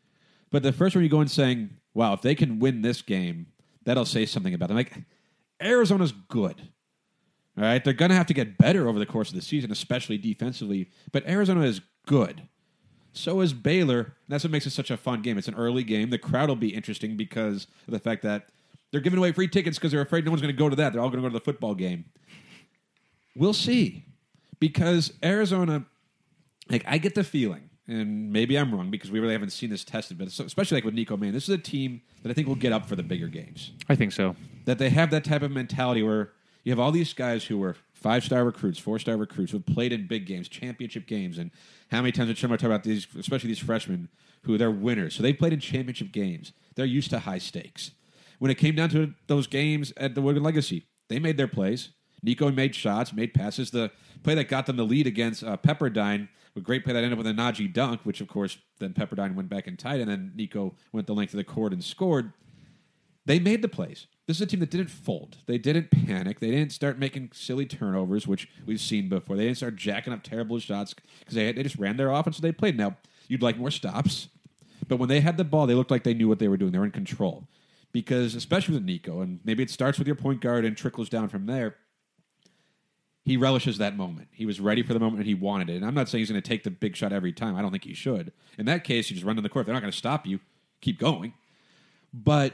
But the first one you go in saying, "Wow, if they can win this game, that'll say something about them." Like Arizona's good. All right, they're going to have to get better over the course of the season, especially defensively. But Arizona is good. So is Baylor. That's what makes it such a fun game. It's an early game. The crowd will be interesting because of the fact that they're giving away free tickets because they're afraid no one's going to go to that. They're all going to go to the football game. We'll see. Because Arizona, like, I get the feeling, and maybe I'm wrong because we really haven't seen this tested, but especially like with Nico Man, this is a team that I think will get up for the bigger games I think so. that they have that type of mentality where you have all these guys who were five star recruits, four star recruits who have played in big games, championship games, and how many times did Chimmer talk about these, especially these freshmen who they're winners. So they played in championship games. They're used to high stakes. When it came down to those games at the Wooden Legacy, they made their plays. Nico made shots, made passes. The play that got them the lead against uh, Pepperdine, a great play that ended up with a Nnaji dunk, which of course then Pepperdine went back and tied, and then Nico went the length of the court and scored. They made the plays. This is a team that didn't fold. They didn't panic. They didn't start making silly turnovers, which we've seen before. They didn't start jacking up terrible shots because they, they just ran their offense. So they played. Now, you'd like more stops, but when they had the ball, they looked like they knew what they were doing. They were in control. Because, especially with Nico, and maybe it starts with your point guard and trickles down from there, he relishes that moment. He was ready for the moment and he wanted it. And I'm not saying he's going to take the big shot every time. I don't think he should. In that case, you just run on the court. They're not going to stop you. Keep going. But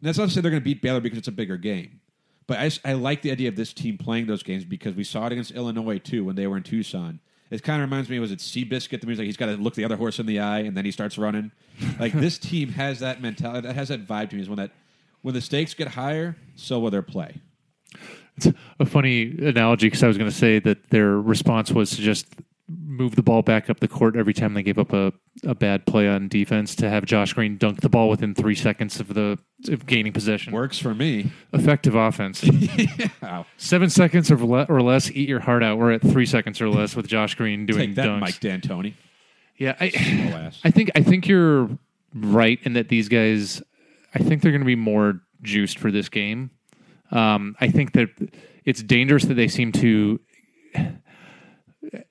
that's not to say they're going to beat Baylor because it's a bigger game. But I, I, like the idea of this team playing those games because we saw it against Illinois too when they were in Tucson. It kind of reminds me, was it Seabiscuit? The music he's got to look the other horse in the eye and then he starts running. Like *laughs* this team has that mentality, that has that vibe to me. Is when that when the stakes get higher, so will their play. It's a funny analogy because I was going to say that their response was to just move the ball back up the court every time they gave up a, a bad play on defense to have Josh Green dunk the ball within three seconds of the of gaining possession. Works for me. Effective offense. *laughs* Wow. Seven seconds or, le- or less, eat your heart out. We're at three seconds or less with Josh Green doing Take that, dunks. Mike D'Antoni. Yeah, I. I think I think you're right in that these guys. I think they're going to be more juiced for this game. Um, I think that it's dangerous that they seem to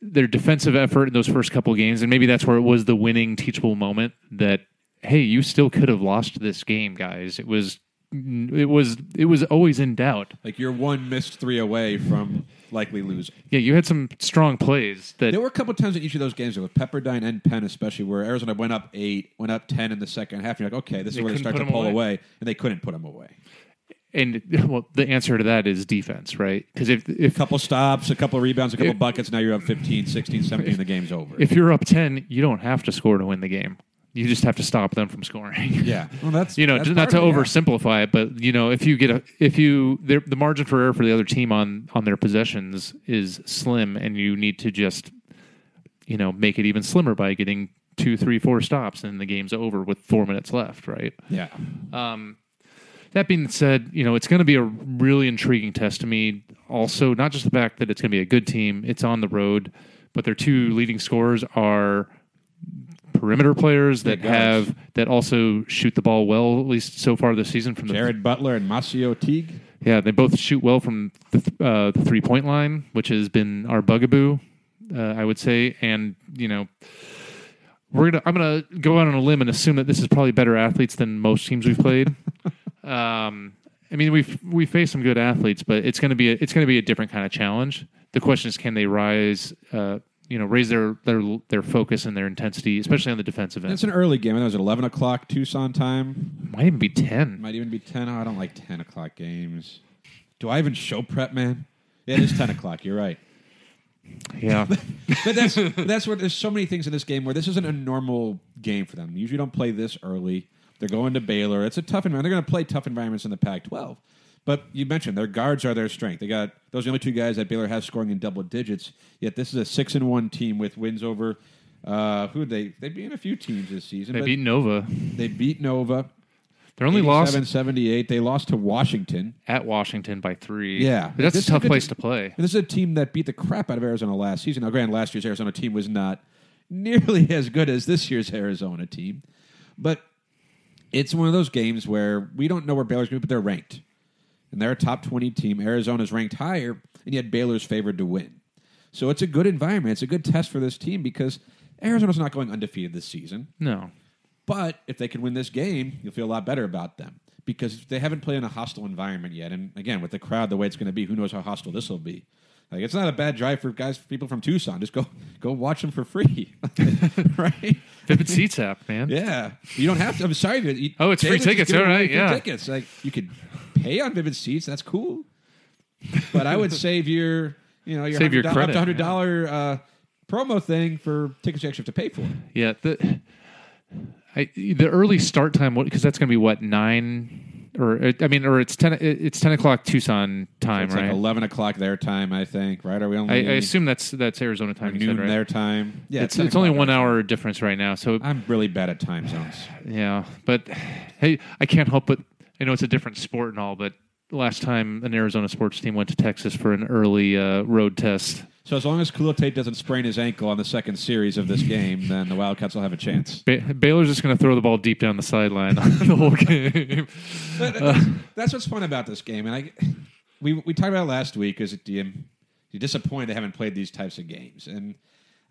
their defensive effort in those first couple games, and maybe that's where it was the winning teachable moment. That hey, you still could have lost this game, guys. It was it was it was always in doubt. Like you're one missed three away from likely losing. Yeah, you had some strong plays that There were a couple times in each of those games with Pepperdine and Penn, especially where Arizona went up eight, went up ten in the second half. And you're like, okay, this is where they start to pull away. away. and they couldn't put them away. And *laughs* well, the answer to that is defense, right? Because if A couple stops, a couple rebounds, a couple If- buckets. Now you're up 15, 16, 17. the game's over. if you're up 10, you don't have to score to win the game. You just have to stop them from scoring. yeah, *laughs* well, that's You know, that's not to it, yeah. oversimplify it, but you know, if you get a, if you the margin for error for the other team on on their possessions is slim, and you need to just you know make it even slimmer by getting two, three, four stops, and the game's over with four minutes left, right? Yeah, um, That being said, you know, it's going to be a really intriguing test to me. Also, not just the fact that it's going to be a good team, it's on the road, but their two leading scorers are perimeter players that have that also shoot the ball well, at least so far this season. From the Jared Butler and MaCio Teague. yeah, they both shoot well from the, th- uh, the three point line, which has been our bugaboo, uh, I would say. And you know, we're gonna I'm gonna go out on a limb and assume that this is probably better athletes than most teams we've played. Um, I mean, we've we faced some good athletes, but it's gonna be a, it's gonna be a different kind of challenge. The question is, can they rise? Uh, you know, raise their their their focus and their intensity, especially on the defensive end. It's an early game. I was at 11 o'clock Tucson time. Might even be ten. Might even be 10. Oh, I don't like 10 o'clock games. Do I even show prep, man? Yeah, it is 10 o'clock. You're right. Yeah, *laughs* But that's that's where there's so many things in this game where this isn't a normal game for them. They usually don't play this early. They're going to Baylor. It's a tough environment. They're going to play tough environments in the Pac-12. But you mentioned their guards are their strength. They got those are the only two guys that Baylor has scoring in double digits. Yet this is a six and one team with wins over Uh, who they they beat in a few teams this season. They beat Nova. they beat Nova. They're only lost 78. They lost to Washington. at Washington by three. Yeah. But that's a tough place team. to play. And this is a team that beat the crap out of Arizona last season. Now, granted, last year's Arizona team was not nearly *laughs* as good as this year's Arizona team, but it's one of those games where we don't know where Baylor's going to be, but they're ranked. And they're a top 20 team. Arizona's ranked higher, and yet Baylor's favored to win. So it's a good environment. It's a good test for this team because Arizona's not going undefeated this season. No. But if they can win this game, you'll feel a lot better about them because they haven't played in a hostile environment yet. And again, with the crowd the way it's going to be, who knows how hostile this will be? Like it's not a bad drive for guys, people from Tucson. Just go, go watch them for free, *laughs* right? Vivid Seats app, man. Yeah, you don't have to. I'm sorry. you- Oh, it's free David's tickets, all right, yeah. tickets. Like you could pay on Vivid Seats. That's cool. But I would *laughs* save your, you know, your Save your $100 up to hundred dollar uh, promo thing for tickets you actually have to pay for. Yeah. The I, the early start time because that's going to be what nine or I mean or it's ten it's ten o'clock Tucson time, It's right? like eleven o'clock their time, I think. Right? Are we only? I assume that's that's Arizona time. You said, noon right? their time. Yeah, it's 10 it's only one hour difference right now. So I'm really bad at time zones. yeah, but hey, I can't help but I know it's a different sport and all, but last time an Arizona sports team went to Texas for an early uh, road test. So as long as Khalil Tate doesn't sprain his ankle on the second series of this *laughs* game, then the Wildcats will have a chance. Ba- Baylor's just going to throw the ball deep down the sideline *laughs* the whole game. But Uh. that's, that's what's fun about this game, and I we we talked about it last week. Is it you you're disappointed they haven't played these types of games, and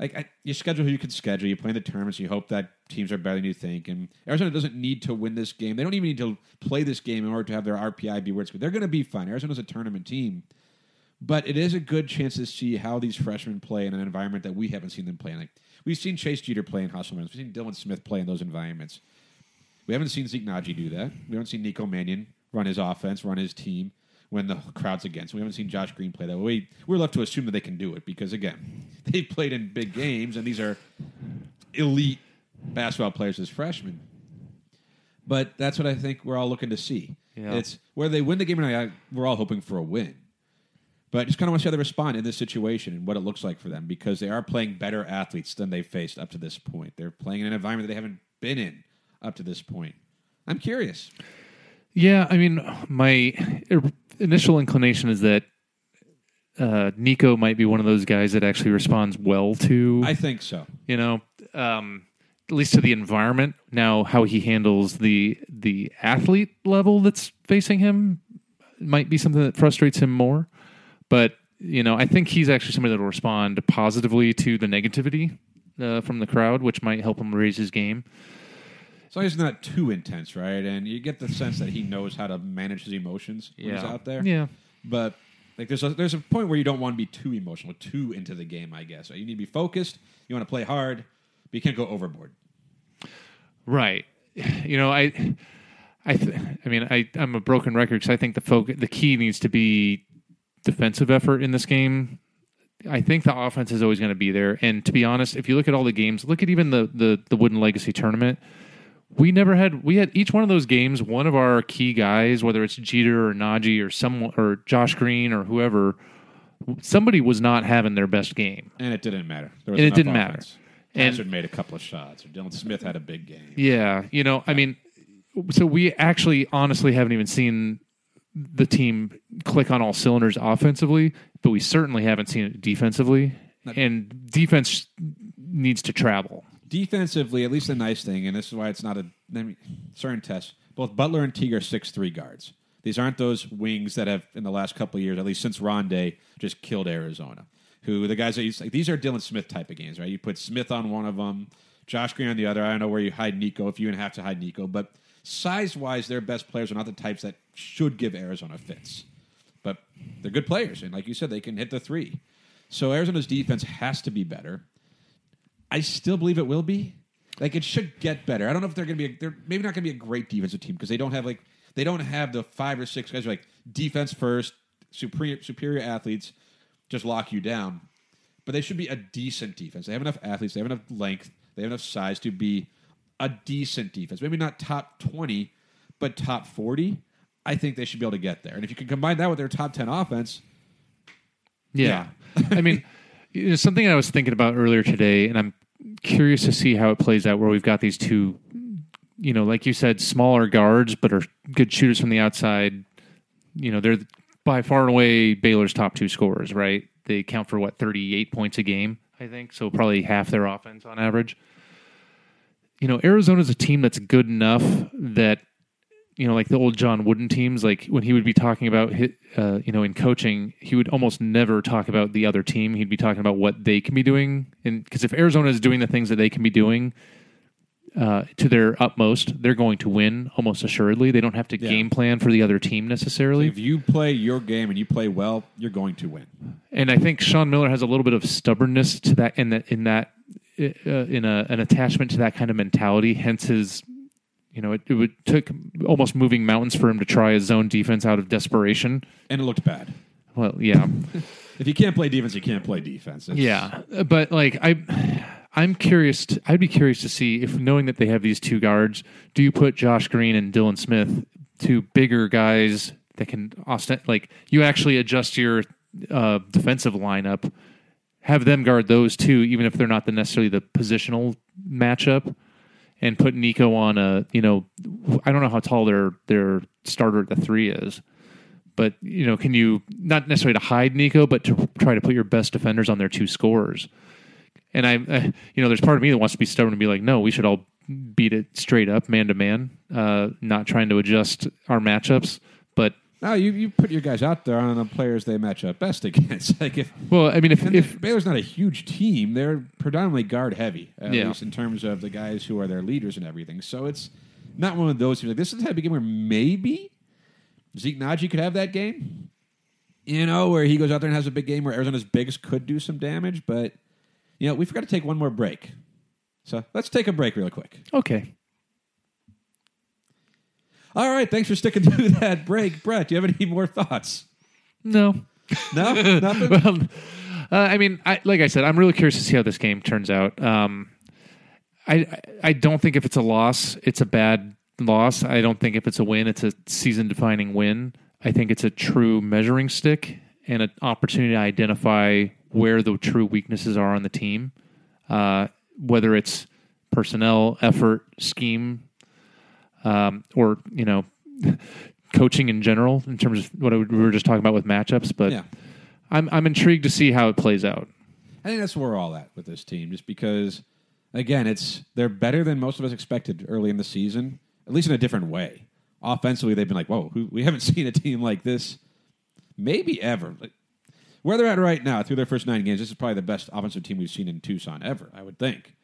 like I, you schedule who you can schedule. You play in the tournaments. You hope that teams are better than you think. And Arizona doesn't need to win this game. They don't even need to play this game in order to have their RPI be where it's good. They're going to be fine. Arizona's a tournament team. But it is a good chance to see how these freshmen play in an environment that we haven't seen them play in. Like we've seen Chase Jeter play in hostile environments. We've seen Dylan Smith play in those environments. We haven't seen Zeke Nnaji do that. We haven't seen Nico Mannion run his offense, run his team when the crowd's against. We haven't seen Josh Green play that way. We're left to assume that they can do it because again, *laughs* they've played in big games and these are elite basketball players as freshmen. But that's what I think we're all looking to see. Yeah. It's where they win the game or not. We're all hoping for a win. But I just kind of want to see how they respond in this situation and what it looks like for them because they are playing better athletes than they've faced up to this point. They're playing in an environment that they haven't been in up to this point. I'm curious. Yeah, I mean, my initial inclination is that uh, Nico might be one of those guys that actually responds well to, I think so. you know, um, at least to the environment. Now, how he handles the the athlete level that's facing him might be something that frustrates him more. But you know, I think he's actually somebody that will respond positively to the negativity uh, from the crowd, which might help him raise his game. As long as it's not too intense, right? And you get the sense that he knows how to manage his emotions when he's out there. Yeah. But like there's a, there's a point where you don't want to be too emotional, too into the game. I guess right? you need to be focused. You want to play hard, but you can't go overboard. Right. You know, I, I, th- I mean, I, I'm a broken record because I think the focus, the key needs to be defensive effort in this game. I think the offense is always going to be there. And to be honest, if you look at all the games, look at even the the the Wooden Legacy tournament. We never had we had each one of those games. One of our key guys, whether it's Jeter or Nnaji or someone or Josh Green or whoever, somebody was not having their best game. And it didn't matter. There was And it didn't matter. offense. And- Hazzard made a couple of shots, or Dylan Smith had a big game. Yeah, you know, I mean, so we actually honestly haven't even seen the team click on all cylinders offensively, but we certainly haven't seen it defensively. And defense needs to travel. Defensively, at least the nice thing, and this is why it's not a I mean, certain test. Both Butler and Teague are six three guards. These aren't those wings that have, in the last couple of years, at least since Rondae, just killed Arizona. Who the guys that like, these are Dylan Smith type of games, right? You put Smith on one of them, Josh Green on the other. I don't know where you hide Nico if you even have to hide Nico, but size wise, their best players are not the types that should give Arizona fits. But they're good players, and like you said, they can hit the three. So Arizona's defense has to be better. I still believe it will be. Like it should get better. I don't know if they're going to be. A, they're maybe not going to be a great defensive team because they don't have like they don't have the five or six guys who are like defense first, superior superior athletes, just lock you down. But they should be a decent defense. They have enough athletes. They have enough length. They have enough size to be a decent defense. Maybe not top twenty, but top forty. I think they should be able to get there. And if you can combine that with their top ten offense, Yeah. I mean, you know, something I was thinking about earlier today, and I'm curious to see how it plays out. Where we've got these two, you know, like you said, smaller guards, but are good shooters from the outside. You know, they're by far and away Baylor's top two scorers, right? They count for what thirty eight points a game, I think. So probably half their offense on average. You know, Arizona's a team that's good enough that you know, like the old John Wooden teams, like when he would be talking about, hit, uh, you know, in coaching, he would almost never talk about the other team. He'd be talking about what they can be doing. And because if Arizona is doing the things that they can be doing uh, to their utmost, they're going to win almost assuredly. They don't have to Yeah. game plan for the other team necessarily. If you play your game and you play well, you're going to win. and I think Sean Miller has a little bit of stubbornness to that, in that, in that, uh, in a, an attachment to that kind of mentality. Hence his, you know, it, it would took almost moving mountains for him to try his zone defense out of desperation. And it looked bad. Well, yeah, *laughs* If you can't play defense, you can't play defense. It's- yeah, but like I, I'm curious. To, I'd be curious to see if knowing that they have these two guards, do you put Josh Green and Dylan Smith, two bigger guys that can ostent like you actually adjust your uh, defensive lineup, have them guard those two, even if they're not the necessarily the positional matchup, and put Nico on a you know I don't know how tall their their starter at the three is. But you know, can you not necessarily to hide Nico, but to try to put your best defenders on their two scorers? And I, uh, you know, there's part of me that wants to be stubborn and be like, no, we should all beat it straight up, man to man, uh, not trying to adjust our matchups. No, you, you put your guys out there on the players they match up best against. *laughs* like if well, I mean, if if Baylor's not a huge team, they're predominantly guard heavy, at Yeah. least in terms of the guys who are their leaders and everything. So it's not one of those who's like this is the type of game where maybe Zeke Nnaji could have that game. You know, where he goes out there and has a big game where Arizona's bigs could do some damage, but you know, we forgot to take one more break. So let's take a break real quick. okay, All right, thanks for sticking *laughs* through that break. Brett, do you have any more thoughts? no, No? *laughs* Nothing? well, uh, I mean, I, like I said, I'm really curious to see how this game turns out. Um, I I don't think if it's a loss, it's a bad loss. I don't think if it's a win, it's a season defining win. I think it's a true measuring stick and an opportunity to identify where the true weaknesses are on the team, uh, whether it's personnel, effort, scheme, um, or you know, *laughs* coaching in general in terms of what we were just talking about with matchups. But yeah. I'm I'm intrigued to see how it plays out. I think that's where we're all at with this team, just because, again, it's they're better than most of us expected early in the season, at least in a different way. Offensively, they've been like, "Whoa, who, we haven't *laughs* seen a team like this, maybe ever." Like, where they're at right now, through their first nine games, this is probably the best offensive team we've seen in Tucson ever. I would think.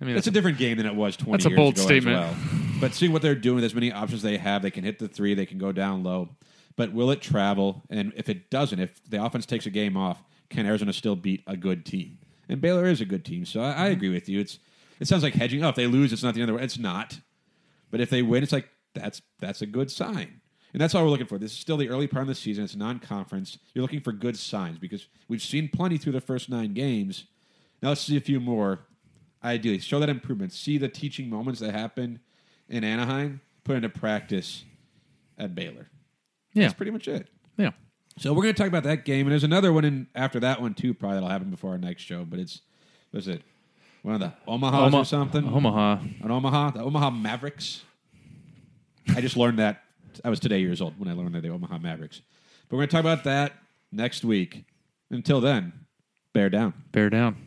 I mean, It's a different game than it was 20 That's a bold statement. well. But seeing what they're doing as many options they have, they can hit the three, they can go down low. But will it travel? And if it doesn't, if the offense takes a game off, can Arizona still beat a good team? And Baylor is a good team, so I, I agree with you. It's it sounds like hedging. Oh, if they lose, it's not the end of the world. It's not. But if they win, it's like that's that's a good sign. And that's all we're looking for. This is still the early part of the season. It's non-conference. You're looking for good signs because we've seen plenty through the first nine games. Now let's see a few more. Ideally, show that improvement. See the teaching moments that happened in Anaheim. Put into practice at Baylor. yeah, That's pretty much it. yeah. So we're going to talk about that game, and there's another one in after that one too. Probably that'll happen before our next show. But it's what's it one of the Omahas Oma- or something? Omaha. An Omaha, the Omaha Mavericks. I just learned that. I was today years old when I learned that the Omaha Mavericks. But we're going to talk about that next week. Until then, bear down. Bear down.